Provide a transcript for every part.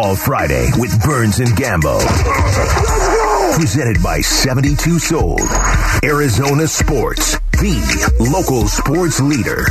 Football Friday with Burns and Gambo. Presented by 72 Sold. Arizona Sports, the local sports leader.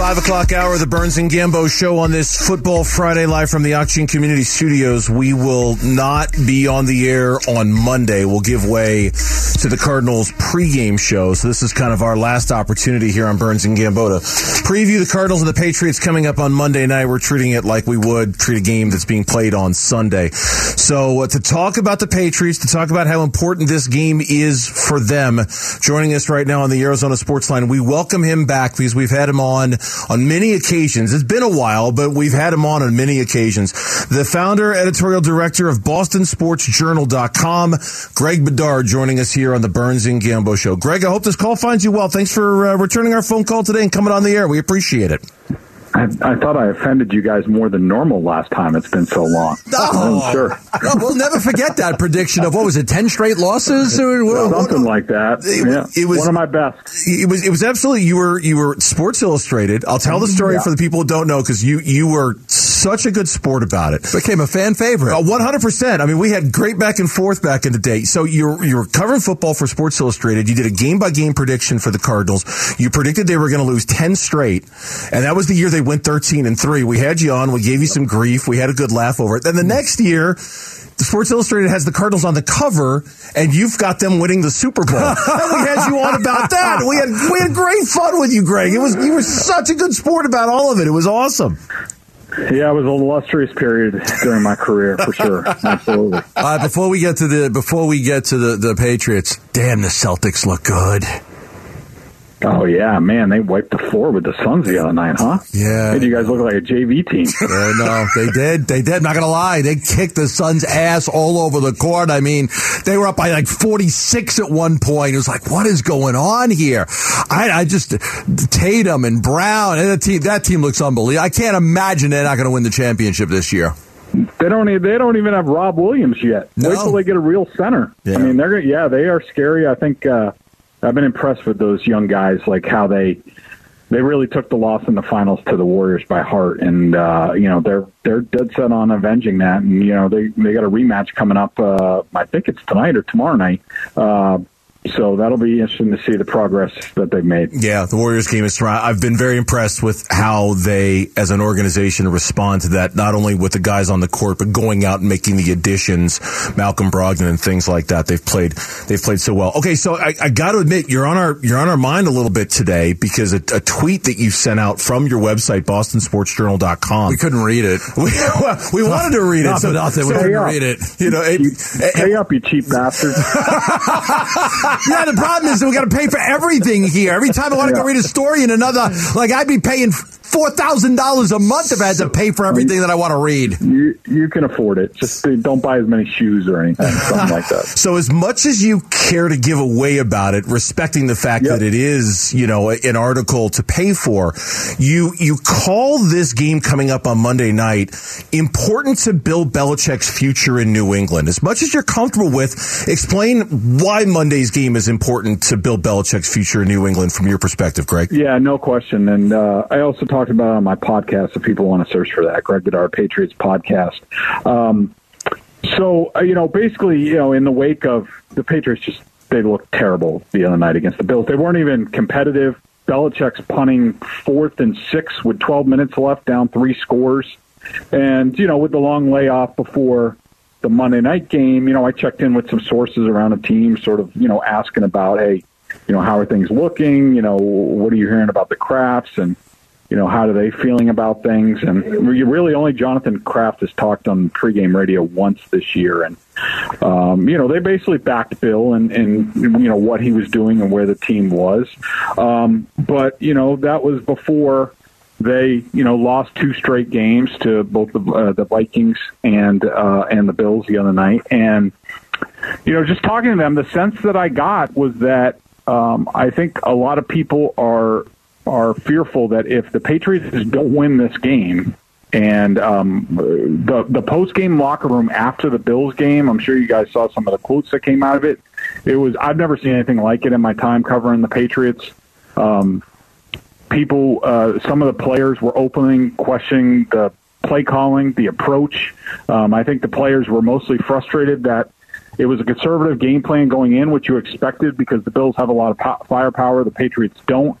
Five o'clock hour, the Burns and Gambo show on this Football Friday live from the Auction Community Studios. We will not be on the air on Monday. We'll give way to the Cardinals pregame show. So this is kind of our last opportunity here on Burns and Gambo to preview the Cardinals and the Patriots coming up on Monday night. We're treating it like we would treat a game that's being played on Sunday. So uh, to talk about the Patriots, to talk about how important this game is for them, joining us right now on the Arizona Sports Line, we welcome him back because we've had him on on many occasions. It's been a while, but we've had him on on many occasions. The founder, editorial director of BostonSportsJournal.com, Greg Bedard, joining us here on the Burns and Gambo show. Greg, I hope this call finds you well. Thanks for uh, returning our phone call today and coming on the air. We appreciate it. I, I, thought I offended you guys more than normal last time. It's been so long. Oh, I'm sure. We'll never forget that prediction of what was it, ten straight losses or something like that. It, yeah, it was one of my best. It was it was absolutely you were you were Sports Illustrated. I'll tell the story Yeah. for the people who don't know because you you were such a good sport about it. became a fan favorite. Uh, one hundred percent. I mean, we had great back and forth back in the day. So you're you were covering football for Sports Illustrated. You did a game by game prediction for the Cardinals. You predicted they were going to lose ten straight, and that was the year they went thirteen and three. We had you on. We gave you some grief. We had a good laugh over it. Then the next year. Sports Illustrated has the Cardinals on the cover, and you've got them winning the Super Bowl. and we had you on about that. We had we had great fun with you, Greg. It was you were such a good sport about all of it. It was awesome. Yeah, it was an illustrious period during my career for sure. Absolutely. Uh, before we get to the before we get to the, the Patriots, damn, the Celtics look good. Oh yeah, man, they wiped the floor with the Suns the other night, huh? Yeah. Made you guys look like a JV team. Yeah, no, they did. They did. Not gonna lie, they kicked the Suns' ass all over the court. I mean, they were up by like forty six at one point. It was like, what is going on here? I, I just Tatum and Brown and the team. That team looks unbelievable. I can't imagine they're not to win the championship this year. They don't. They don't even have Rob Williams yet. No. Wait till they get a real center. Yeah. I mean, they're yeah, they are scary. I think uh, I've been impressed with those young guys, like how they they really took the loss in the finals to the Warriors by heart, and uh, you know they're they're dead set on avenging that. And you know they they got a rematch coming up. Uh, I think it's tonight or tomorrow night. Uh, so that'll be interesting to see the progress that they've made. Yeah, the Warriors game is tomorrow. I've been very impressed with how they, as an organization, respond to that. Not only with the guys on the court, but going out and making the additions, Malcolm Brogdon and things like that. They've played, they've played so well. Okay, so I, I got to admit, you're on our, you're on our mind a little bit today because a, a tweet that you sent out from your website, BostonSportsJournal.com. We couldn't read it. We, well, we wanted to read it. Not for nothing. We so- couldn't yeah. read it. you know, it, Pay up, you cheap bastards. Yeah, the problem is that we got to pay for everything here. Every time I want to go read a story in another, like I'd be paying four thousand dollars a month if I had to pay for everything that I want to read. you you can afford it. Just don't buy as many shoes or anything, something like that. So as much as you care to give away about it, respecting the fact Yep. that it is, you know, an article to pay for, you you call this game coming up on Monday night important to Bill Belichick's future in New England. As much as you're comfortable with, explain why Monday's game is important to Bill Belichick's future in New England from your perspective, Greg. Yeah, no question. And uh, I also talked about on my podcast if people want to search for that, Greg Bedard Patriots podcast. Um, so, uh, you know, basically, you know, in the wake of the Patriots, just they looked terrible the other night against the Bills. They weren't even competitive. Belichick's punting fourth and six with 12 minutes left, down three scores. And, you know, with the long layoff before the Monday night game, you know, I checked in with some sources around the team, sort of, you know, asking about, hey, you know, how are things looking? You know, what are you hearing about the Krafts and, you know, how are they feeling about things? And you really only Jonathan Kraft has talked on pregame radio once this year. And, um, you know, they basically backed Bill and, and, you know, what he was doing and where the team was. Um, but, you know, that was before they, you know, lost two straight games to both the, uh, the Vikings and, uh, and the Bills the other night. And, you know, just talking to them, the sense that I got was that um, I think a lot of people are are fearful that if the Patriots don't win this game, and um, the the post game locker room after the Bills game, I'm sure you guys saw some of the quotes that came out of it. It was I've never seen anything like it in my time covering the Patriots. Um, people, uh, some of the players were opening questioning the play calling, the approach. Um, I think the players were mostly frustrated that it was a conservative game plan going in, which you expected because the Bills have a lot of po- firepower, the Patriots don't.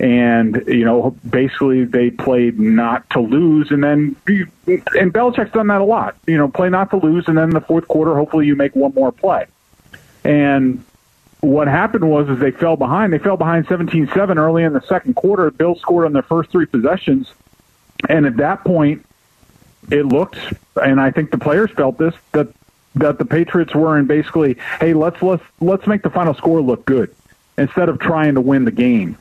And you know, basically, they played not to lose, and then and Belichick's done that a lot. You know, play not to lose, and then in the fourth quarter, hopefully, you make one more play. And what happened was is they fell behind. They fell behind 17-7 early in the second quarter. Bills scored on their first three possessions, and at that point, it looked, and I think the players felt this that that the Patriots were in basically, hey, let's let's let's make the final score look good instead of trying to win the game.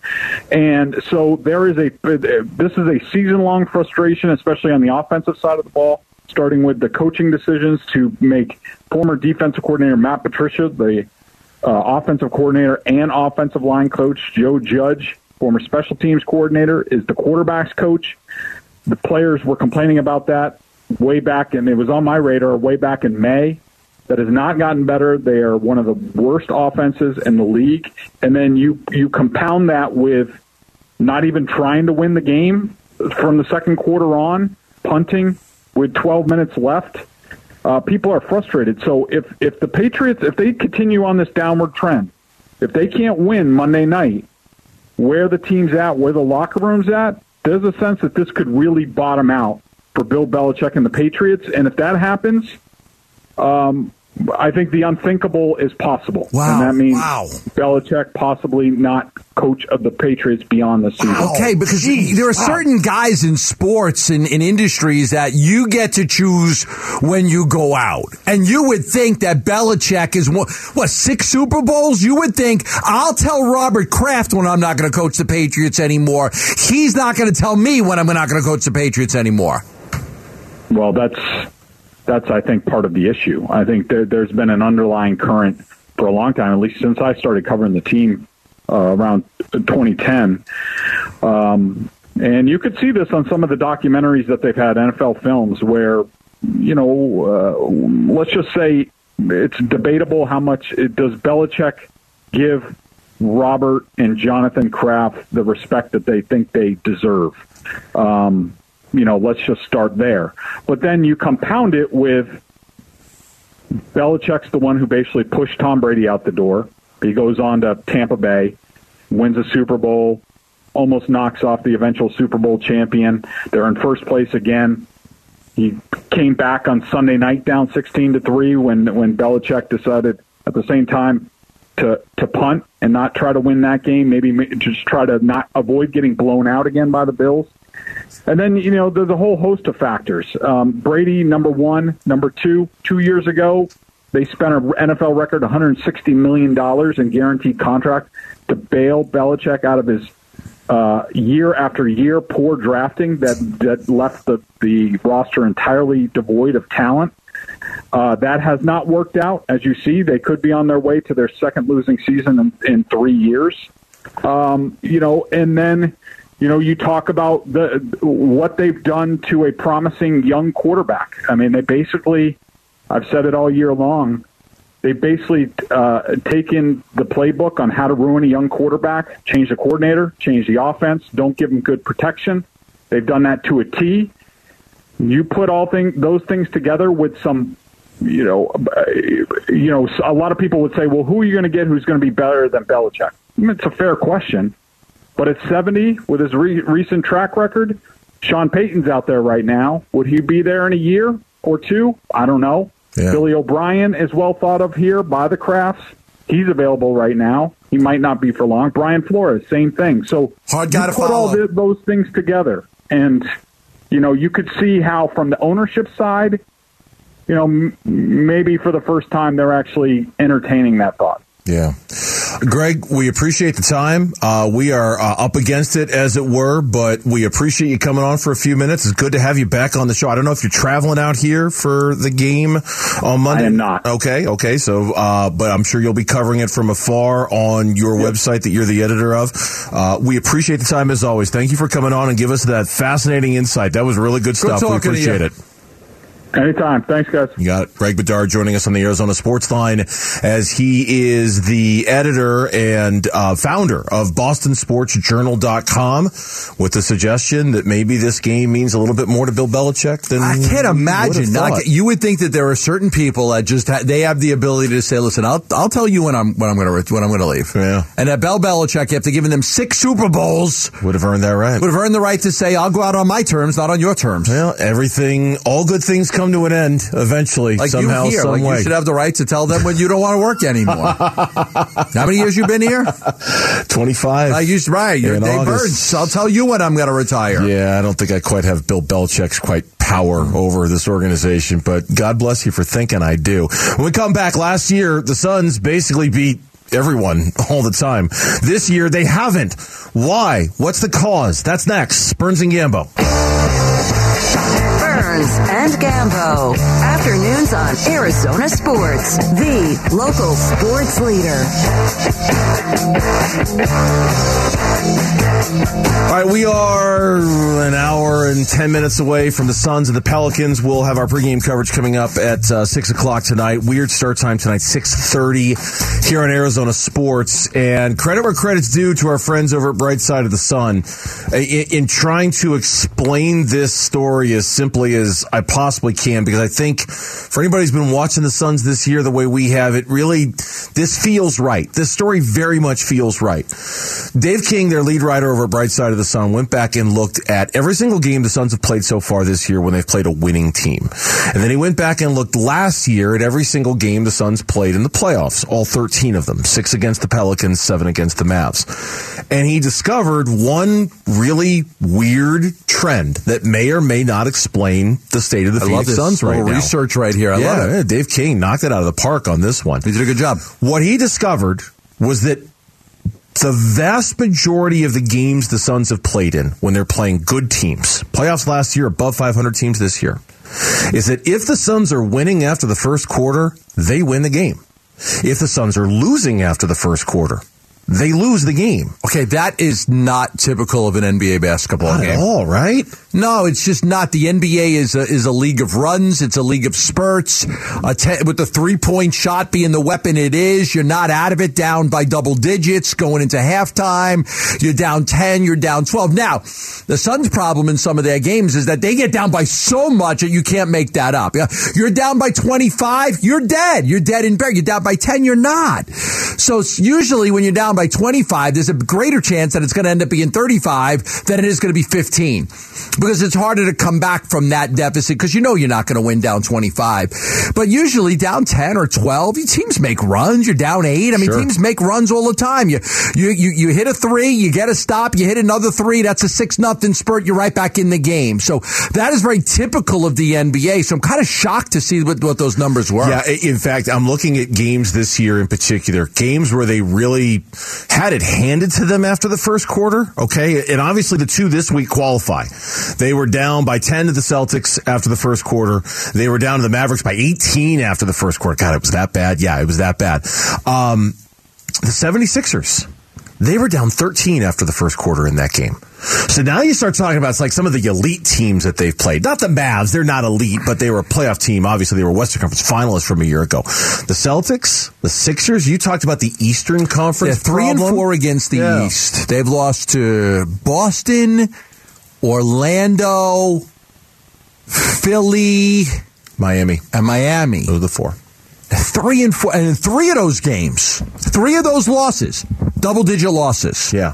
And so there is a this is a season long frustration, especially on the offensive side of the ball, starting with the coaching decisions to make former defensive coordinator Matt Patricia the uh, offensive coordinator and offensive line coach Joe Judge, former special teams coordinator, is the quarterbacks coach. The players were complaining about that way back, and it was on my radar way back in May. That has not gotten better. They are one of the worst offenses in the league, and then you you compound that with not even trying to win the game from the second quarter on, punting with 12 minutes left. Uh, people are frustrated. So if if the Patriots if they continue on this downward trend, if they can't win Monday night, where the team's at, where the locker room's at, there's a sense that this could really bottom out for Bill Belichick and the Patriots. And if that happens, um, I think the unthinkable is possible. Wow. And that means wow. Belichick possibly not coach of the Patriots beyond the season. Okay, because Jeez, there are wow. certain guys in sports and in industries that you get to choose when you go out. And you would think that Belichick is what, what six Super Bowls? You would think I'll tell Robert Kraft when I'm not going to coach the Patriots anymore. He's not going to tell me when I'm not going to coach the Patriots anymore. Well, that's that's I think part of the issue. I think there, there's been an underlying current for a long time, at least since I started covering the team uh, around 2010. Um, and you could see this on some of the documentaries that they've had, NFL films, where you know, uh, let's just say it's debatable how much it, does Belichick give Robert and Jonathan Kraft the respect that they think they deserve. Um, you know, let's just start there. But then you compound it with Belichick's the one who basically pushed Tom Brady out the door. He goes on to Tampa Bay, wins a Super Bowl, almost knocks off the eventual Super Bowl champion. They're in first place again. He came back on Sunday night down 16 to 3 when when Belichick decided at the same time to to punt and not try to win that game, maybe just try to not avoid getting blown out again by the Bills. And then, you know, there's a whole host of factors. Um, Brady, number one. Number two, two years ago, they spent an NFL record $160 million in guaranteed contract to bail Belichick out of his uh, year after year poor drafting that, that left the, the roster entirely devoid of talent. Uh, that has not worked out. As you see, they could be on their way to their second losing season in, in three years. Um, you know, and then you know, you talk about the what they've done to a promising young quarterback. I mean, they basically, I've said it all year long, they basically uh, taken the playbook on how to ruin a young quarterback, change the coordinator, change the offense, don't give them good protection. They've done that to a T. You put all thing, those things together with some, you know, you know, a lot of people would say, well, who are you going to get who's going to be better than Belichick? I mean, it's a fair question. But at 70, with his re- recent track record, Sean Payton's out there right now. Would he be there in a year or two? I don't know. Yeah. Billy O'Brien is well thought of here by the Krafts. He's available right now. He might not be for long. Brian Flores, same thing. So hard to put follow. all the, those things together, and you know you could see how from the ownership side, you know, m- maybe for the first time they're actually entertaining that thought. Yeah. Greg, we appreciate the time. Uh, we are uh, up against it, as it were, but we appreciate you coming on for a few minutes. It's good to have you back on the show. I don't know if you're traveling out here for the game on Monday. I am not. Okay, okay. So, uh, but I'm sure you'll be covering it from afar on your yep. website that you're the editor of. Uh, we appreciate the time as always. Thank you for coming on and give us that fascinating insight. That was really good, good stuff. We appreciate it. Anytime. Thanks, guys. You got Greg Bedard joining us on the Arizona Sports Line as he is the editor and uh, founder of BostonSportsJournal.com with the suggestion that maybe this game means a little bit more to Bill Belichick than I can't imagine. Like, you would think that there are certain people that just ha- they have the ability to say, "Listen, I'll I'll tell you when I'm when I'm going to when I'm going to leave." Yeah. And that Bill Belichick, after giving them six Super Bowls, would have earned that right. would have earned the right to say, "I'll go out on my terms, not on your terms." Well, everything, all good things come to an end eventually. Like somehow, you here, some like way. you should have the right to tell them when you don't want to work anymore. How many years you been here? Twenty-five. I used right. You're Dave. Burns. I'll tell you when I'm going to retire. Yeah, I don't think I quite have Bill Belichick's quite power over this organization, but God bless you for thinking I do. When we come back last year, the Suns basically beat everyone all the time. This year they haven't. Why? What's the cause? That's next. Burns and Gambo. Burns and Gambo. Afternoons on Arizona Sports, the local sports leader. All right, we are an hour 10 minutes away from the Suns and the Pelicans. We'll have our pregame coverage coming up at uh, 6 o'clock tonight. Weird start time tonight, 6.30 here on Arizona Sports. And credit where credit's due to our friends over at Bright Side of the Sun in, in trying to explain this story as simply as I possibly can, because I think for anybody who's been watching the Suns this year the way we have, it really, this feels right. This story very much feels right. Dave King, their lead writer over at Bright Side of the Sun, went back and looked at every single game the Suns have played so far this year when they've played a winning team. And then he went back and looked last year at every single game the Suns played in the playoffs, all 13 of them, six against the Pelicans, seven against the Mavs. And he discovered one really weird trend that may or may not explain the state of the I Phoenix Suns right now. research right here. I yeah, love it. Dave King knocked it out of the park on this one. He did a good job. What he discovered was that the vast majority of the games the Suns have played in when they're playing good teams, playoffs last year, above 500 teams this year, is that if the Suns are winning after the first quarter, they win the game. If the Suns are losing after the first quarter, they lose the game. Okay, that is not typical of an NBA basketball Not game. at all, right? No, it's just not. The NBA is a, is a league of runs. It's a league of spurts. Te- with the three point shot being the weapon it is, you're not out of it down by double digits going into halftime. You're down 10, you're down 12. Now, the Suns' problem in some of their games is that they get down by so much that you can't make that up. Yeah, You're down by 25, you're dead. You're dead in bed. You're down by 10, you're not. So usually when you're down by 25, there's a greater chance that it's going to end up being 35 than it is going to be 15 because it's harder to come back from that deficit because you know you're not going to win down 25. But usually down 10 or 12, your teams make runs. You're down eight. I mean, Sure. teams make runs all the time. You, you, you, you hit a three, you get a stop, you hit another three. That's a six nothing spurt. You're right back in the game. So that is very typical of the NBA. So I'm kind of shocked to see what, what those numbers were. Yeah, in fact, I'm looking at games this year in particular, games where they really had it handed to them after the first quarter. Okay. And obviously the two this week qualify. They were down by 10 to the Celtics after the first quarter. They were down to the Mavericks by 18 after the first quarter. God, it was that bad. Yeah, it was that bad. Um, the 76ers, they were down 13 after the first quarter in that game. So now you start talking about it's like some of the elite teams that they've played. Not the Mavs, they're not elite, but they were a playoff team. Obviously, they were Western Conference finalists from a year ago. The Celtics, the Sixers, you talked about the Eastern Conference. three and four against the Yeah. East. They've lost to Boston, Orlando, Philly, Miami. and Miami. Those are the four. Three and four, and three of those games, three of those losses, double digit losses. Yeah.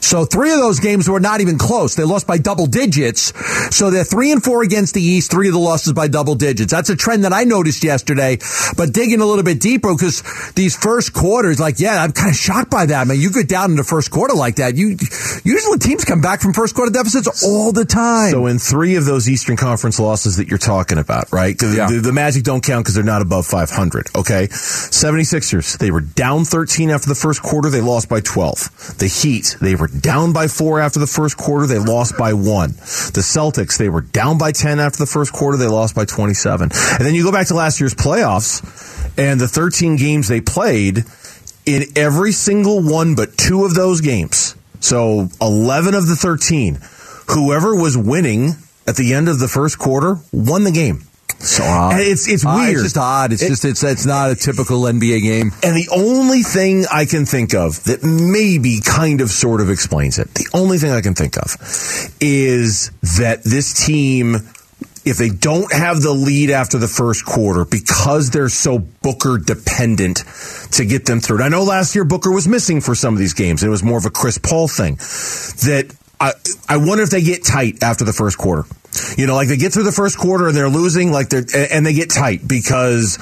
So three of those games were not even close. They lost by double digits. So they're three and four against the East, three of the losses by double digits. That's a trend that I noticed yesterday. But digging a little bit deeper, because these first quarters, like, yeah, I'm kind of shocked by that, man. You get down in the first quarter like that. You usually teams come back from first quarter deficits all the time. So in three of those Eastern Conference losses that you're talking about, right? Yeah. The, the Magic don't count because they're not above 500. Okay. 76ers, they were down 13 after the first quarter. They lost by 12. The Heat, they were down by four after the first quarter. They lost by one. The Celtics, they were down by 10 after the first quarter. They lost by 27. And then you go back to last year's playoffs and the 13 games they played in every single one but two of those games. So 11 of the 13 whoever was winning at the end of the first quarter won the game. So odd. It's it's Uh, weird. it's just odd. It's It- just it's it's not a typical NBA game. And the only thing I can think of that maybe kind of sort of explains it, the only thing I can think of is that this team, if they don't have the lead after the first quarter, because they're so Booker dependent to get them through. And I know last year Booker was missing for some of these games. It was more of a Chris Paul thing. That I, I wonder if they get tight after the first quarter. You know, like they get through the first quarter and they're losing, like they're and they get tight because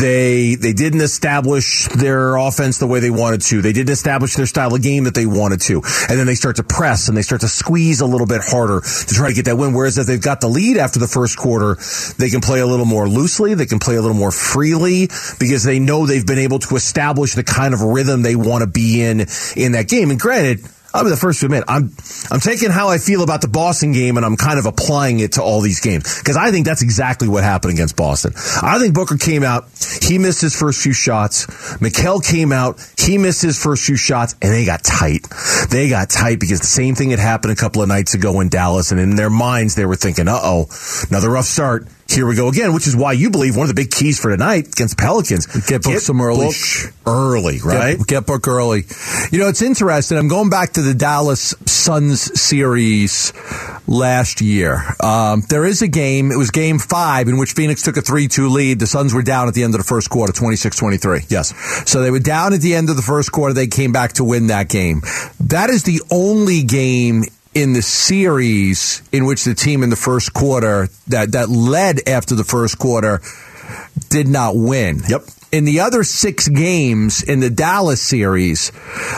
they they didn't establish their offense the way they wanted to. They didn't establish their style of game that they wanted to, and then they start to press and they start to squeeze a little bit harder to try to get that win. Whereas if they've got the lead after the first quarter, they can play a little more loosely, they can play a little more freely because they know they've been able to establish the kind of rhythm they want to be in in that game. And granted. I'll be the first to admit I'm I'm taking how I feel about the Boston game and I'm kind of applying it to all these games because I think that's exactly what happened against Boston. I think Booker came out, he missed his first few shots. Mikal came out, he missed his first few shots, and they got tight. They got tight because the same thing had happened a couple of nights ago in Dallas, and in their minds they were thinking, "Uh oh, another rough start." Here we go again, which is why you believe one of the big keys for tonight against Pelicans Get Book some early early, right? Get, get Book early. You know, it's interesting. I'm going back to the Dallas Suns series last year. Um, there is a game. It was game five in which Phoenix took a 3-2 lead. The Suns were down at the end of the first quarter, 26-23. Yes. So they were down at the end of the first quarter. They came back to win that game. That is the only game in the series in which the team in the first quarter that, that led after the first quarter did not win. Yep. In the other six games in the Dallas series,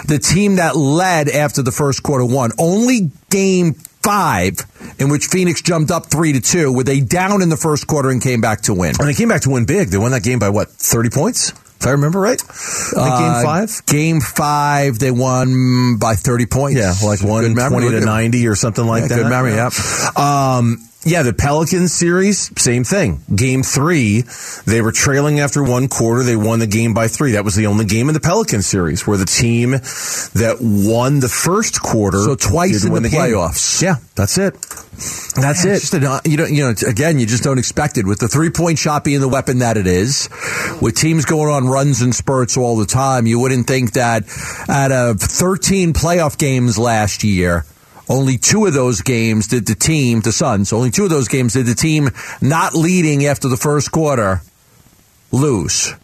the team that led after the first quarter won. Only game five in which Phoenix jumped up three to two, were they down in the first quarter and came back to win. And they came back to win big. They won that game by what, 30 points? If I remember right? Uh, game five? Game five, they won by 30 points. Yeah, like Good 120 to 90 or something like Yeah, that. good memory, yeah. Um, yeah, the Pelicans series, same thing. Game three, they were trailing after one quarter. They won the game by three. That was the only game in the Pelicans series where the team that won the first quarter. So twice in win the game. playoffs. Yeah, that's it. That's Man, it. just an- you don't, you know, again, you just don't expect it with the three point shot being the weapon that it is. With teams going on runs and spurts all the time, you wouldn't think that out of 13 playoff games last year, only two of those games did the team, the Suns, only two of those games did the team not leading after the first quarter lose.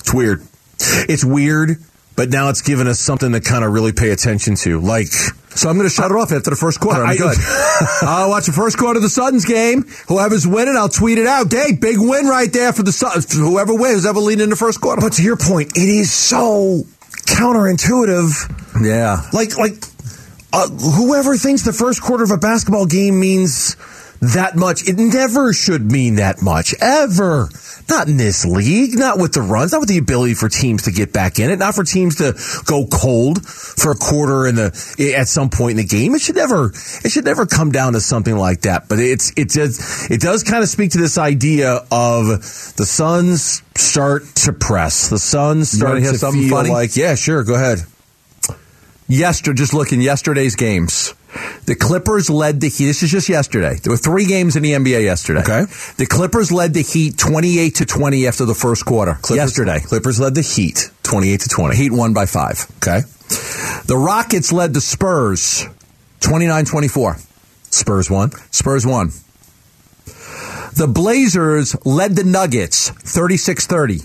It's weird. It's weird, but now it's given us something to kind of really pay attention to. Like, So I'm going to shut it off after the first quarter. I'm good. I'll watch the first quarter of the Suns game. Whoever's winning, I'll tweet it out. Hey, big win right there for the Suns. Whoever wins, whoever leading in the first quarter. but to your point, it is so counterintuitive. Yeah. Like, like, uh, whoever thinks the first quarter of a basketball game means that much, it never should mean that much, ever. Not in this league, not with the runs, not with the ability for teams to get back in it, not for teams to go cold for a quarter in the at some point in the game. It should never, it should never come down to something like that. But it's it does it does kind of speak to this idea of the Suns start to press, the Suns start to something feel funny? like yeah, sure, go ahead. Yesterday, just looking yesterday's games. The Clippers led the Heat. This is just yesterday. There were three games in the NBA yesterday. Okay. The Clippers led the Heat 28 to 20 after the first quarter. Clippers, yesterday. Clippers led the Heat 28 to 20. Heat won by five. Okay. The Rockets led the Spurs 29 24. Spurs won. Spurs won. The Blazers led the Nuggets 36 30.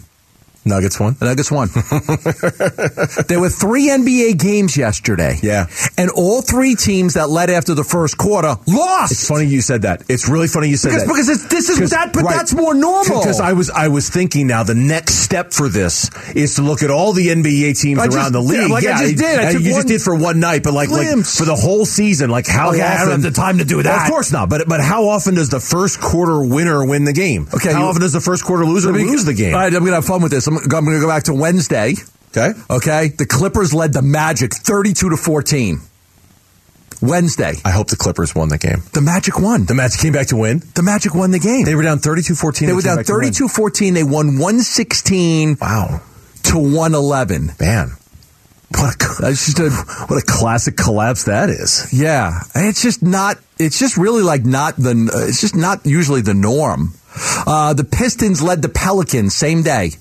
Nuggets won. The Nuggets won. there were three NBA games yesterday. Yeah. And all three teams that led after the first quarter lost. It's funny you said that. It's really funny you said because that. because it's, this is that, but right. that's more normal. Because I was I was thinking now the next step for this is to look at all the NBA teams I around just the league. like I yeah, just did. I you one just did for one night, but like, like for the whole season, like how yeah, I often? don't have the time to do that. Of course not. But but how often does the first quarter winner win the game? Okay, How you- often does the first quarter loser lose the game? All right, I'm going to have fun with this. I'm, I'm going to go back to Wednesday. Okay. Okay, the Clippers led the Magic 32 to 14. Wednesday, I hope the Clippers won the game. the Magic won. The Magic came back to win. The Magic won the game. They were down 32-14. They were down back to win. 32 14. They won 116 Wow, to 111. man. What a, That's just a what a classic collapse that is. Yeah, it's just not. It's just really like not the. It's just not usually the norm. Uh, the Pistons led the Pelicans same day.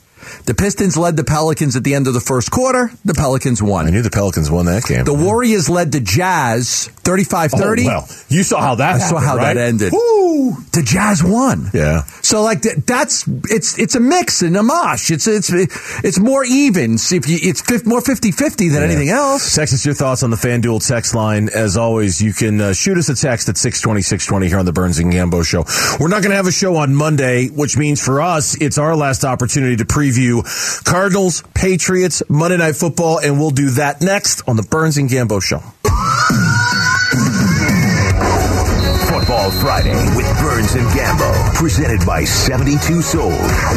The Pistons led the Pelicans at the end of the first quarter. The Pelicans won. I knew the Pelicans won that game. The Warriors led the Jazz 35 30. Oh, well, you saw how that I saw how right? that ended. Woo! The Jazz won. Yeah. So like that's it's it's a mix and a mosh. It's it's it's more even. If you it's more 50-50 than anything else. Text us your thoughts on the FanDuel text line. As always, you can uh, shoot us a text at 620, 620 here on the Burns and Gambo show. We're not going to have a show on Monday, which means for us, it's our last opportunity to preview Cardinals, Patriots, Monday Night Football, and we'll do that next on the Burns and Gambo show. Football Friday with Burns and Gambo. Presented by 72 Sold.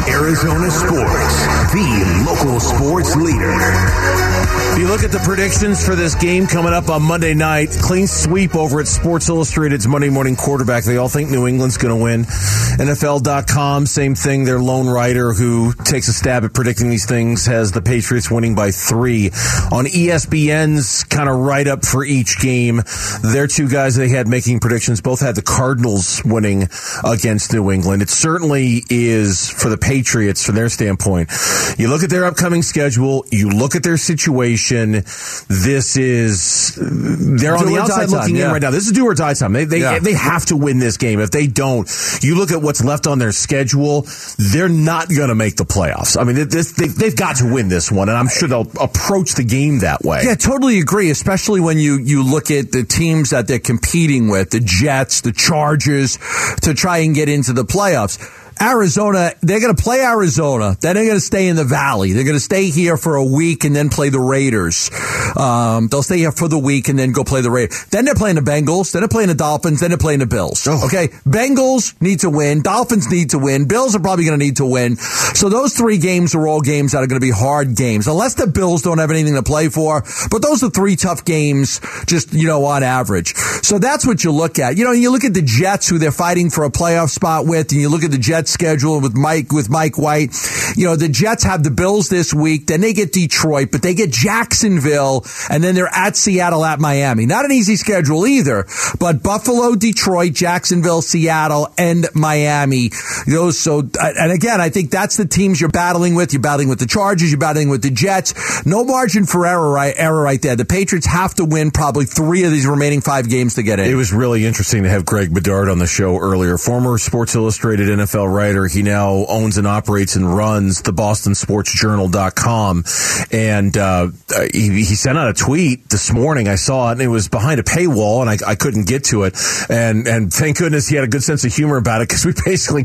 Arizona Sports. The local sports leader. You look at the predictions for this game coming up on Monday night, clean sweep over at Sports Illustrated's Monday morning quarterback. They all think New England's going to win. NFL.com, same thing. Their lone writer who takes a stab at predicting these things has the Patriots winning by three. On ESPN's kind of write up for each game, their two guys they had making predictions both had the Cardinals winning against New England. It certainly is for the Patriots from their standpoint. You look at their upcoming schedule, you look at their situation. This is they're on the outside looking in right now. This is do or die time. They they, Yeah. they have to win this game. If they don't, you look at what's left on their schedule. They're not going to make the playoffs. I mean, this, they, they've got to win this one, and I'm sure they'll approach the game that way. Yeah, totally agree. Especially when you you look at the teams that they're competing with, the Jets, the Chargers, to try and get into the playoffs. Arizona, they're going to play Arizona. Then they're going to stay in the Valley. They're going to stay here for a week and then play the Raiders. Um, they'll stay here for the week and then go play the Raiders. Then they're playing the Bengals. Then they're playing the Dolphins. Then they're playing the Bills. Okay, Bengals need to win. Dolphins need to win. Bills are probably going to need to win. So those three games are all games that are going to be hard games, unless the Bills don't have anything to play for. But those are three tough games, just you know, on average. So that's what you look at. You know, you look at the Jets, who they're fighting for a playoff spot with, and you look at the Jets schedule with Mike with Mike White. You know, the Jets have the Bills this week, then they get Detroit, but they get Jacksonville, and then they're at Seattle at Miami. Not an easy schedule either, but Buffalo, Detroit, Jacksonville, Seattle, and Miami. Those so and again, I think that's the teams you're battling with. You're battling with the Chargers, you're battling with the Jets. No margin for error right error right there. The Patriots have to win probably three of these remaining five games to get in. It was really interesting to have Greg Bedard on the show earlier. Former Sports Illustrated NFL writer. He now owns and operates and runs the BostonSportsJournal.com. And uh, he, he sent out a tweet this morning. I saw it, and it was behind a paywall, and I, I couldn't get to it. And and thank goodness he had a good sense of humor about it because we basically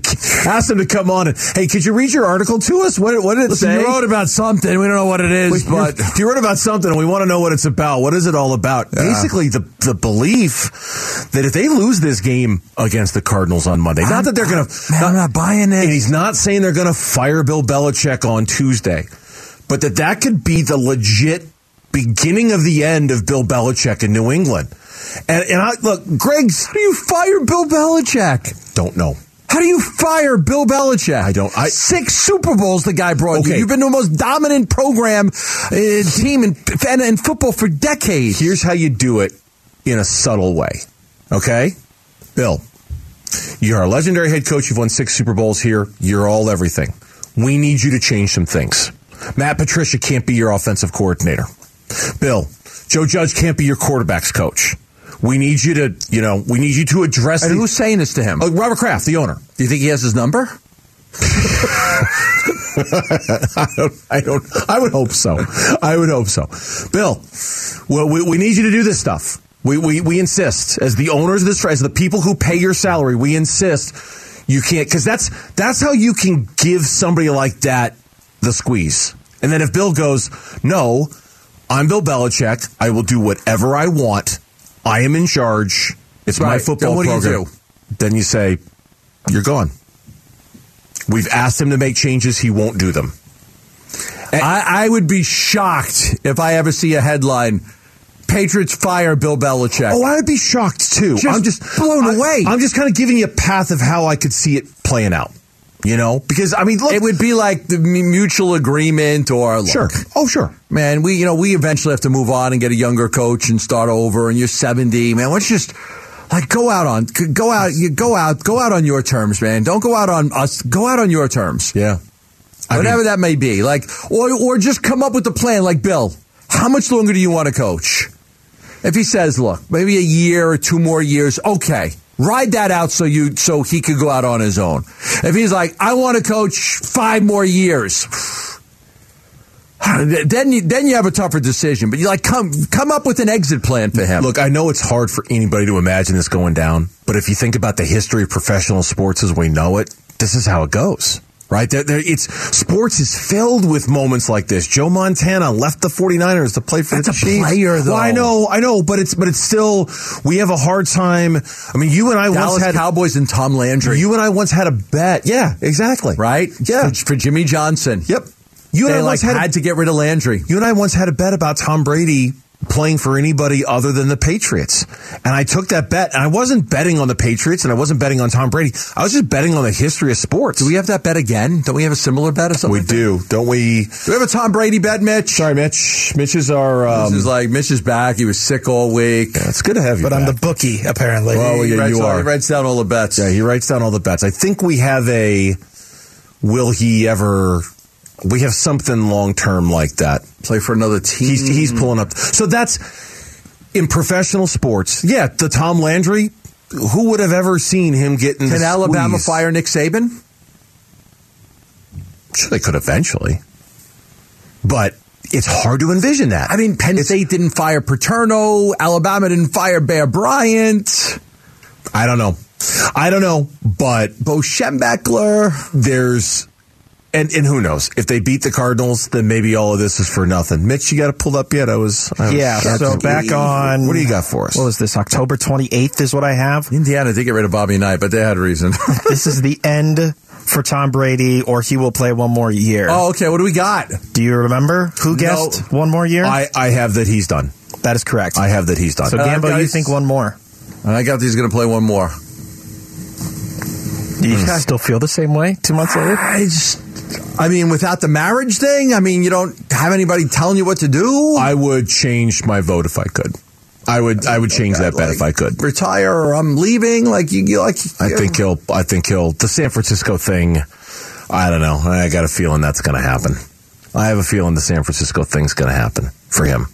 asked him to come on and, hey, could you read your article to us? What, what did it Listen, say? you wrote about something. We don't know what it is, Well, but you- you wrote about something, and we want to know what it's about. What is it all about? Basically, the the belief that if they lose this game against the Cardinals on Monday, not that they're going to, I'm not buying it. and he's not saying they're going to fire Bill Belichick on Tuesday, but that that could be the legit beginning of the end of Bill Belichick in New England. And, and I look, Greg, How do you fire Bill Belichick? don't know. How do you fire Bill Belichick? I don't- I- Six Super Bowls the guy brought you. You've been the most dominant program uh, team in, in, in football for decades. Here's how you do it in a subtle way. Okay? Bill, you're a legendary head coach. You've won six Super Bowls here. You're all everything. We need you to change some things. Matt Patricia can't be your offensive coordinator. Bill, Joe Judge can't be your quarterbacks coach. We need you to, you know, we need you to address and the, who's saying this to him? Oh, Robert Kraft, the owner. Do you think he has his number? I don't, I don't, I would hope so. I would hope so. Bill, well, we, we need you to do this stuff. We, we, we insist as the owners of this, as the people who pay your salary, we insist you can't, cause that's, that's how you can give somebody like that the squeeze. And then if Bill goes, no, I'm Bill Belichick. I will do whatever I want. I am in charge. It's my football Then you program. do? Then you say, you're gone. We've asked him to make changes. He won't do them. I, I would be shocked if I ever see a headline Patriots fire Bill Belichick. Oh, I would be shocked too. Just I'm just blown I- away. I'm just kind of giving you a path of how I could see it playing out. You know, because I mean, look, it would be like the mutual agreement or look, sure. Oh, sure. man, we you know we eventually have to move on and get a younger coach and start over. And you're 70, man. Let's just Like go out on go out you go out go out on your terms, man. Don't go out on us. Go out on your terms. Yeah. I Whatever mean- that may be. Like or or just come up with a plan like Bill. How much longer do you want to coach? If he says, "Look, maybe a year or two more years." Okay. Ride that out so you so he could go out on his own. If he's like, "I want to coach 5 more years." Then you then you have a tougher decision, but you like come come up with an exit plan for him. Look, I know it's hard for anybody to imagine this going down, but if you think about the history of professional sports as we know it, this is how it goes. Right? There, there, it's sports is filled with moments like this. Joe Montana left the 49ers to play for That's the a Chiefs. player, though. Well, I know, I know, but it's but it's still we have a hard time. I mean, you and I Dallas once had Cowboys and Tom Landry. you and I once had a bet. Yeah, exactly. right? Yeah. For, for Jimmy Johnson. Yep. You and They I like once had, had, a, to get rid of Landry. you and I once had a bet about Tom Brady playing for anybody other than the Patriots. And I took that bet and I wasn't betting on the Patriots and I wasn't betting on Tom Brady. I was just betting on the history of sports. Do we have that bet again? Don't we have a similar bet or something? We like that? do, don't we? Do we have a Tom Brady bet, Mitch? Sorry, Mitch. Mitch is our. Um, this is like Mitch is back. He was sick all week. yeah, it's good to have you. But I'm the bookie, apparently. Well, yeah, you all- are. He writes down all the bets. Yeah, he writes down all the bets. I think we have a. Will he ever? We have something long term like that. Play for another team. He's he's pulling up. So that's in professional sports. Yeah, the Tom Landry. Who would have ever seen him getting? Can Alabama squeeze? fire Nick Saban? Sure, they could eventually, but it's hard to envision that. I mean, Penn State didn't fire Paterno. Alabama didn't fire Bear Bryant. I don't know. I don't know, but Bo Schembechler. there's and and who knows if they beat the Cardinals, then maybe all of this is for nothing. Mitch, you got it pulled up yet? I was. I was Yeah, so back on. What do you got for us? What was this? October 28th is what I have. Indiana did get rid of Bobby Knight, but they had a reason. this is the end for Tom Brady, or he will play one more year. oh, okay. What do we got? Do you remember who guessed one more year? I, I have that he's done. that is correct. I have that he's done. so, Uh, Gambo, you think one more? I got that he's going to play one more. Do you guys still feel the same way two months later? I just, I mean, without the marriage thing, I mean, you don't have anybody telling you what to do. I would change my vote if I could. I would. I would change that bet if I could. retire or I'm leaving. Like you, you like. I think he'll. I think he'll. The San Francisco thing. I don't know. I got a feeling that's going to happen. I have a feeling the San Francisco thing's going to happen for him.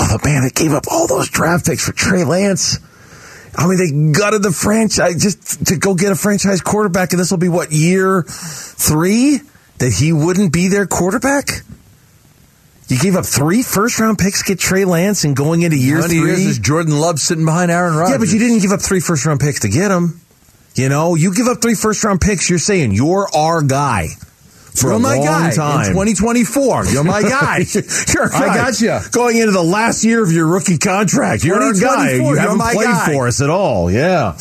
Oh man, they gave up all those draft picks for Trey Lance. I mean, they gutted the franchise just to go get a franchise quarterback, and this will be what year three that he wouldn't be their quarterback. You gave up three first round picks, to get Trey Lance, and going into year How many three. years is Jordan Love sitting behind Aaron Rodgers? Yeah, but you didn't give up three first round picks to get him. You know, you give up three first round picks, you're saying you're our guy for You're a my long guy time. in 2024. You're my guy. You're I guy. gotcha. Going into the last year of your rookie contract, you're our guy. You haven't my played guy. for us at all. Yeah.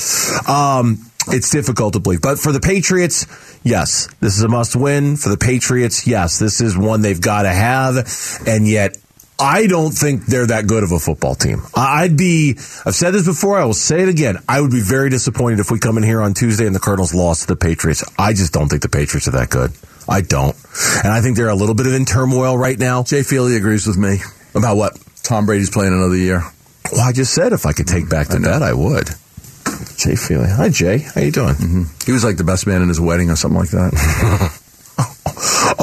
Um, it's difficult to believe. But for the Patriots, yes, this is a must win. For the Patriots, yes, this is one they've got to have. And yet, I don't think they're that good of a football team. I'd be, I've said this before, I will say it again. I would be very disappointed if we come in here on Tuesday and the Cardinals lost to the Patriots. I just don't think the Patriots are that good. I don't. And I think they're a little bit of in turmoil right now. Jay Feely agrees with me. About what? Tom Brady's playing another year. Well, I just said if I could take back the bet, I would. Jay Feely. Hi, Jay. How you doing? Mm-hmm. He was like the best man in his wedding or something like that.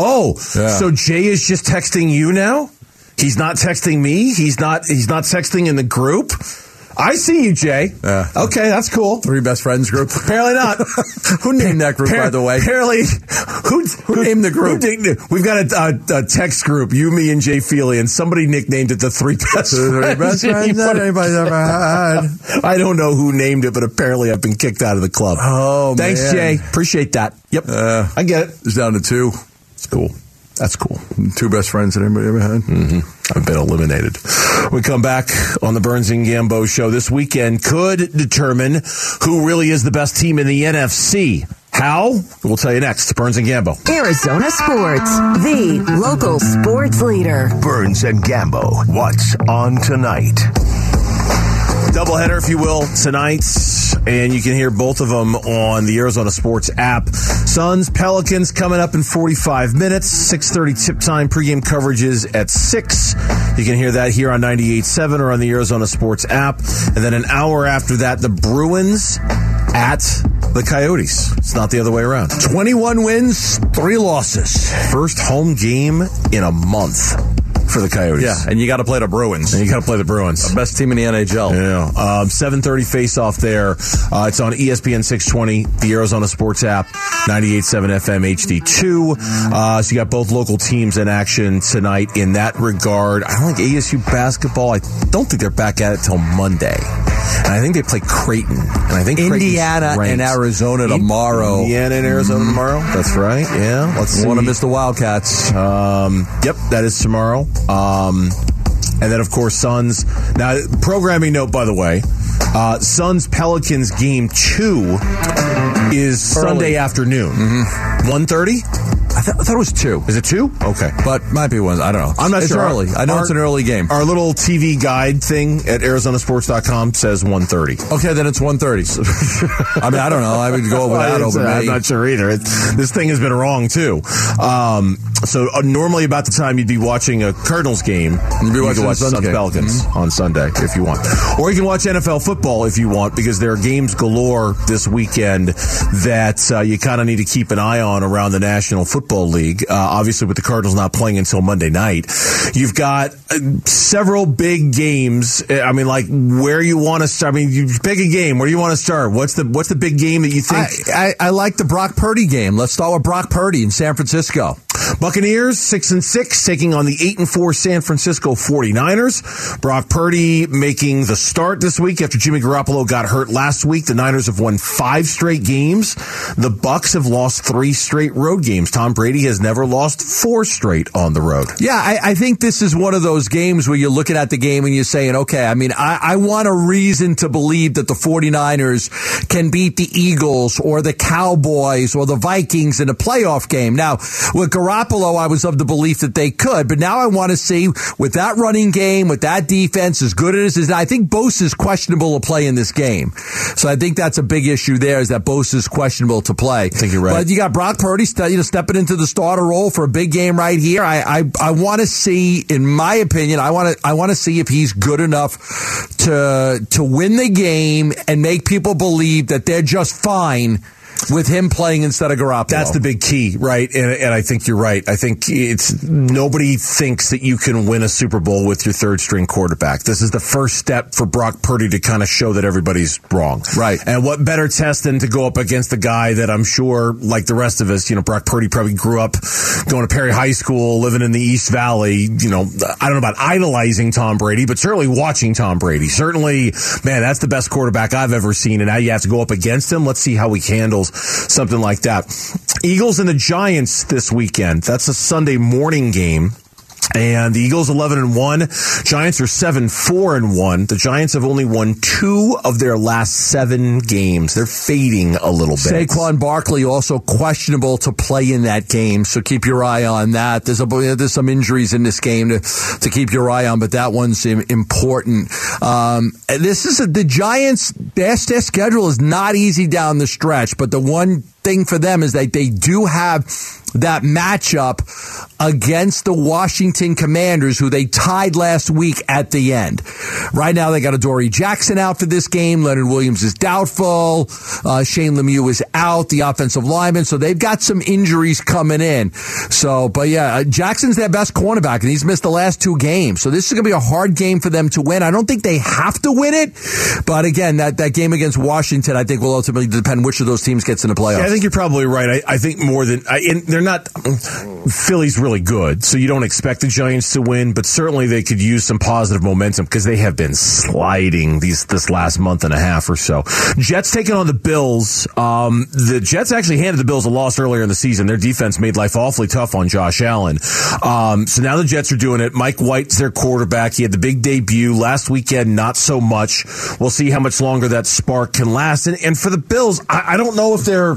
Oh, Yeah. so Jay is just texting you now? He's not texting me. He's not. He's not texting in the group. I see you, Jay. Yeah. Okay, that's cool. Three best friends group. Apparently not. Who named that group, by the way? Apparently, who, Who named the group? we've got a, a, a text group, you, me, and Jay Feely, and somebody nicknamed it the three best Three friends. best friends that anybody's ever had. I don't know who named it, but apparently I've been kicked out of the club. Oh, Thanks, man. Jay. Appreciate that. Yep. Uh, I get it. It's down to two. It's cool. That's cool. Two best friends that anybody ever had. hmm I've been eliminated. We come back on the Burns and Gambo show this weekend could determine who really is the best team in the NFC. How? We'll tell you next. Burns and Gambo. Arizona Sports, the local sports leader. Burns and Gambo. What's on tonight? Doubleheader, if you will, tonight, and you can hear both of them on the Arizona Sports app. Suns Pelicans coming up in 45 minutes. 6:30 tip time. Pregame coverages at six. You can hear that here on 98.7 or on the Arizona Sports app. And then an hour after that, the Bruins at the Coyotes. It's not the other way around. 21 wins, three losses. First home game in a month for the Coyotes. Yeah, and you got to play the Bruins. And you got to play the Bruins. The best team in the NHL. Yeah. Um, 7.30 face-off there. Uh, it's on ESPN 620, the Arizona Sports app, 98.7 FM HD2. Uh, so you got both local teams in action tonight in that regard. I don't think ASU basketball, I don't think they're back at it till Monday. And I think they play Creighton. And I think Indiana and Arizona tomorrow. Indiana and Arizona tomorrow. That's right. Yeah. Let's. Want to miss the Wildcats. Um, yep, that is tomorrow. Um, and then, of course, Suns. Now, programming note, by the way, uh, Suns Pelicans game two is Sunday afternoon. Mm-hmm. 1.30? I, th- I thought it was two. Is it two? Okay. But might be one. I don't know. I'm not it's sure. early. I know Our- it's an early game. Our little TV guide thing at ArizonaSports.com says 1.30. Okay, then it's 1.30. I mean, I don't know. I would go with that over uh, I'm not sure either. It, this thing has been wrong too. Um, so uh, normally about the time you'd be watching a Cardinals game, You'd be you watching can watch the Suns. Pelicans on Sunday if you want, or you can watch NFL football if you want because there are games galore this weekend that uh, you kind of need to keep an eye on around the National Football League. Uh, obviously, with the Cardinals not playing until Monday night, you've got uh, several big games. I mean, like where you want to start. I mean, you pick a game. Where do you want to start? What's the what's the big game that you think? I, I, I like the Brock Purdy game. Let's start with Brock Purdy in San Francisco. Buccaneers six and six taking on the eight and four San Francisco 49ers. Brock Purdy making the start this week after Jimmy Garoppolo got hurt last week. The Niners have won five straight games. The Bucks have lost three straight road games. Tom Brady has never lost four straight on the road. Yeah, I, I think this is one of those games where you're looking at the game and you're saying, okay, I mean, I, I want a reason to believe that the 49ers can beat the Eagles or the Cowboys or the Vikings in a playoff game. Now, with Garoppolo, I was of the belief that they could, but now I want to see with that running game, with that defense, as good as it is, I think Bosa is questionable to play in this game. So I think that's a big issue there is that Bosa is questionable to play. I think you're right. But you got Brock Purdy, you know, stepping into the starter role for a big game right here. I I, I want to see, in my opinion, I want to I want to see if he's good enough to to win the game and make people believe that they're just fine with him playing instead of Garoppolo. That's the big key, right? And, and I think you're right. I think it's nobody thinks that you can win a Super Bowl with your third string quarterback. This is the first step for Brock Purdy to kind of show that everybody's wrong. Right. And what better test than to go up against a guy that I'm sure, like the rest of us, you know, Brock Purdy probably grew up going to Perry High School, living in the East Valley. You know, I don't know about idolizing Tom Brady, but certainly watching Tom Brady. Certainly, man, that's the best quarterback I've ever seen. And now you have to go up against him. Let's see how he handles something like that. Eagles and the Giants this weekend. That's a Sunday morning game. And the Eagles 11 and 1. Giants are 7 4 and 1. The Giants have only won two of their last seven games. They're fading a little bit. Saquon Barkley also questionable to play in that game, so keep your eye on that. There's a there's some injuries in this game to to keep your eye on, but that one's important. Um, this is a, the Giants. Their schedule is not easy down the stretch, but the one thing for them is that they do have that matchup against the Washington Commanders, who they tied last week at the end. Right now, they got Adoree' Jackson out for this game. Leonard Williams is doubtful. Uh, Shane Lemieux is out, the offensive lineman. So they've got some injuries coming in. So, but yeah, uh, Jackson's their best cornerback, and he's missed the last two games. So this is going to be a hard game for them to win. I don't think they have to win it, but again, that, that game against Washington, I think will ultimately depend which of those teams gets in the playoffs. Yeah, think you're probably right. I, I think more than I, and they're not. Philly's really good, so you don't expect the Giants to win, but certainly they could use some positive momentum because they have been sliding these this last month and a half or so. Jets taking on the Bills. Um, the Jets actually handed the Bills a loss earlier in the season. Their defense made life awfully tough on Josh Allen. Um, so now the Jets are doing it. Mike White's their quarterback. He had the big debut last weekend. Not so much. We'll see how much longer that spark can last. And, and for the Bills, I, I don't know if they're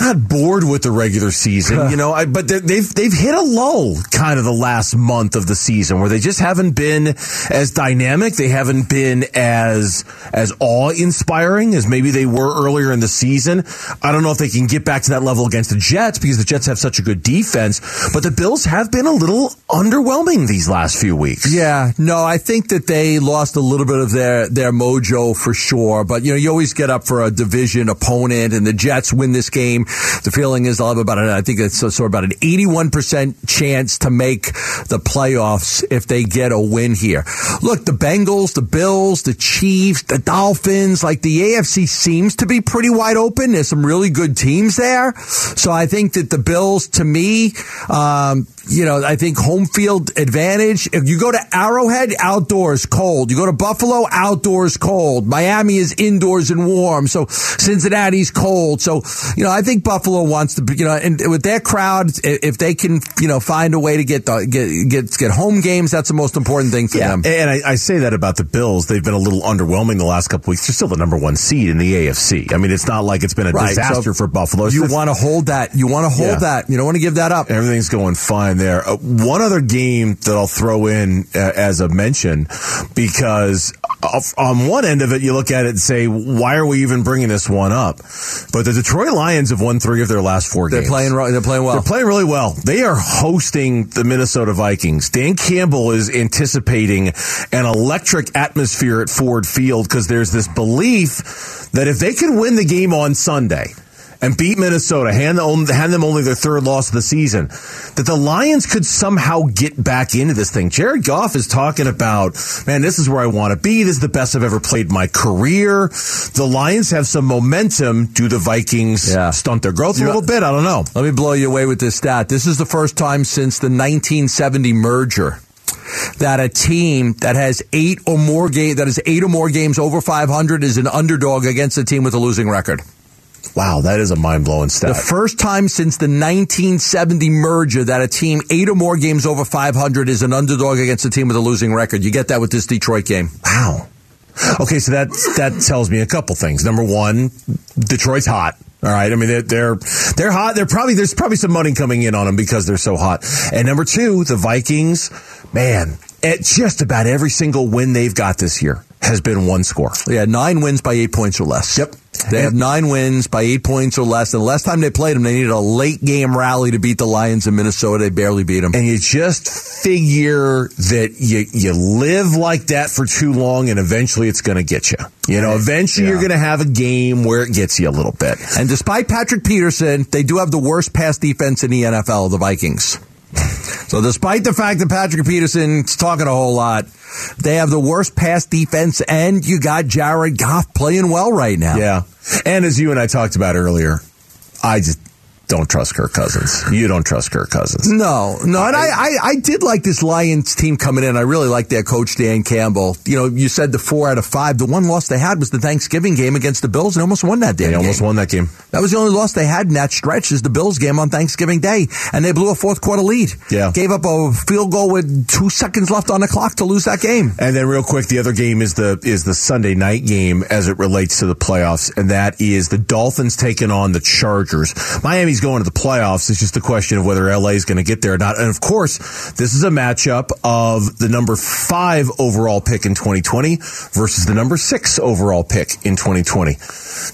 not bored with the regular season, you know, I, but they- they've they've hit a lull kind of the last month of the season where they just haven't been as dynamic, they haven't been as as awe inspiring as maybe they were earlier in the season. I don't know if they can get back to that level against the Jets because the Jets have such a good defense, but the Bills have been a little underwhelming these last few weeks. Yeah, no, I think that they lost a little bit of their their mojo for sure. But you know, you always get up for a division opponent, and the Jets win this game. The feeling is they'll have about an, I think it's sort of about an eighty one percent chance to make the playoffs if they get a win here. Look, the Bengals, the Bills, the Chiefs, the Dolphins, like the AFC seems to be pretty wide open. There's some really good teams there, so I think that the Bills, to me, um, you know, I think home field advantage. If you go to Arrowhead, outdoors cold. You go to Buffalo, outdoors cold. Miami is indoors and warm. So Cincinnati's cold. So, you know, I think Buffalo wants to, you know, and with their crowd, if they can, you know, find a way to get the, get, get, get home games, that's the most important thing for Yeah, them. and I, I say that about the Bills. They've been a little underwhelming the last couple weeks. They're still the number one seed in the AFC. I mean, it's not like it's been a Right, disaster so for Buffalo. It's You want to hold that. You want to hold Yeah. that. You don't want to give that up. Everything's going fine there. Uh, one other game that I'll throw in uh, as a mention, because on one end of it, you look at it and say, why are we even bringing this one up? But the Detroit Lions have won three of their last four They're games. playing. They're playing well. They're playing really well. They are hosting the Minnesota Vikings. Dan Campbell is anticipating an electric atmosphere at Ford Field because there's this belief that if they can win the game on Sunday and beat Minnesota, hand them, hand them only their third loss of the season, that the Lions could somehow get back into this thing. Jared Goff is talking about, man, this is where I want to be. This is the best I've ever played in my career. The Lions have some momentum. Do the Vikings Yeah. stunt their growth a little bit? I don't know. Let me blow you away with this stat. This is the first time since the 1970 merger that a team that has eight or more game that is eight or more games over 500 is an underdog against a team with a losing record. Wow, that is a mind blowing stat. The first time since the 1970 merger that a team eight or more games over 500 is an underdog against a team with a losing record. You get that with this Detroit game. wow. Okay, so that that tells me a couple things. Number one, Detroit's hot. All right, I mean they're they're they're hot. They're probably there's probably some money coming in on them because they're so hot. And number two, the Vikings, man, at just about every single win they've got this year has been one score. Yeah, nine wins by eight points or less. Yep. They have nine wins by eight points or less. And the last time they played them, they needed a late game rally to beat the Lions in Minnesota. They barely beat them. And you just figure that you you live like that for too long, and eventually it's going to get you. You know, eventually Yeah. you're going to have a game where it gets you a little bit. And despite Patrick Peterson, they do have the worst pass defense in the NFL, the Vikings. So despite the fact that Patrick Peterson's talking a whole lot, they have the worst pass defense, and you got Jared Goff playing well right now. Yeah. And as you and I talked about earlier, I just don't trust Kirk Cousins. You don't trust Kirk Cousins. No, no, and I, I, I did like this Lions team coming in. I really like their coach Dan Campbell. You know, you said the four out of five. The one loss they had was the Thanksgiving game against the Bills, and almost won that day. They almost won that game. That was the only loss they had in that stretch is the Bills game on Thanksgiving Day, and they blew a fourth quarter lead. Yeah. gave up a field goal with two seconds left on the clock to lose that game. And then real quick, the other game is the is the Sunday night game as it relates to the playoffs, and that is the Dolphins taking on the Chargers. Miami's going to the playoffs. It's just a question of whether LA is going to get there or not. And of course, this is a matchup of the number five overall pick in 2020 versus the number six overall pick in 2020.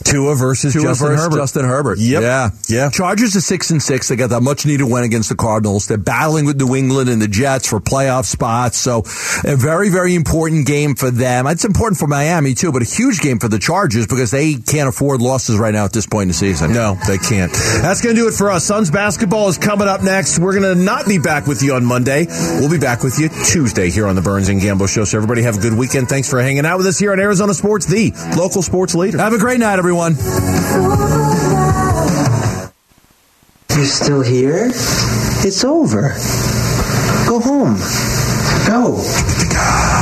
Tua versus Tua Justin versus Herbert. Justin Herbert. Yep. Yeah. Yeah. Chargers are six and six. They got that much needed win against the Cardinals. They're battling with New England and the Jets for playoff spots. So a very, very important game for them. It's important for Miami too, but a huge game for the Chargers because they can't afford losses right now at this point in the season. No, they can't. That's going to do it for us. Suns basketball is coming up next. We're going to not be back with you on Monday. We'll be back with you Tuesday here on the Burns and Gambo Show. So everybody have a good weekend. Thanks for hanging out with us here on Arizona Sports, the local sports leader. Have a great night, everyone. You're still here? It's over. Go home. Go.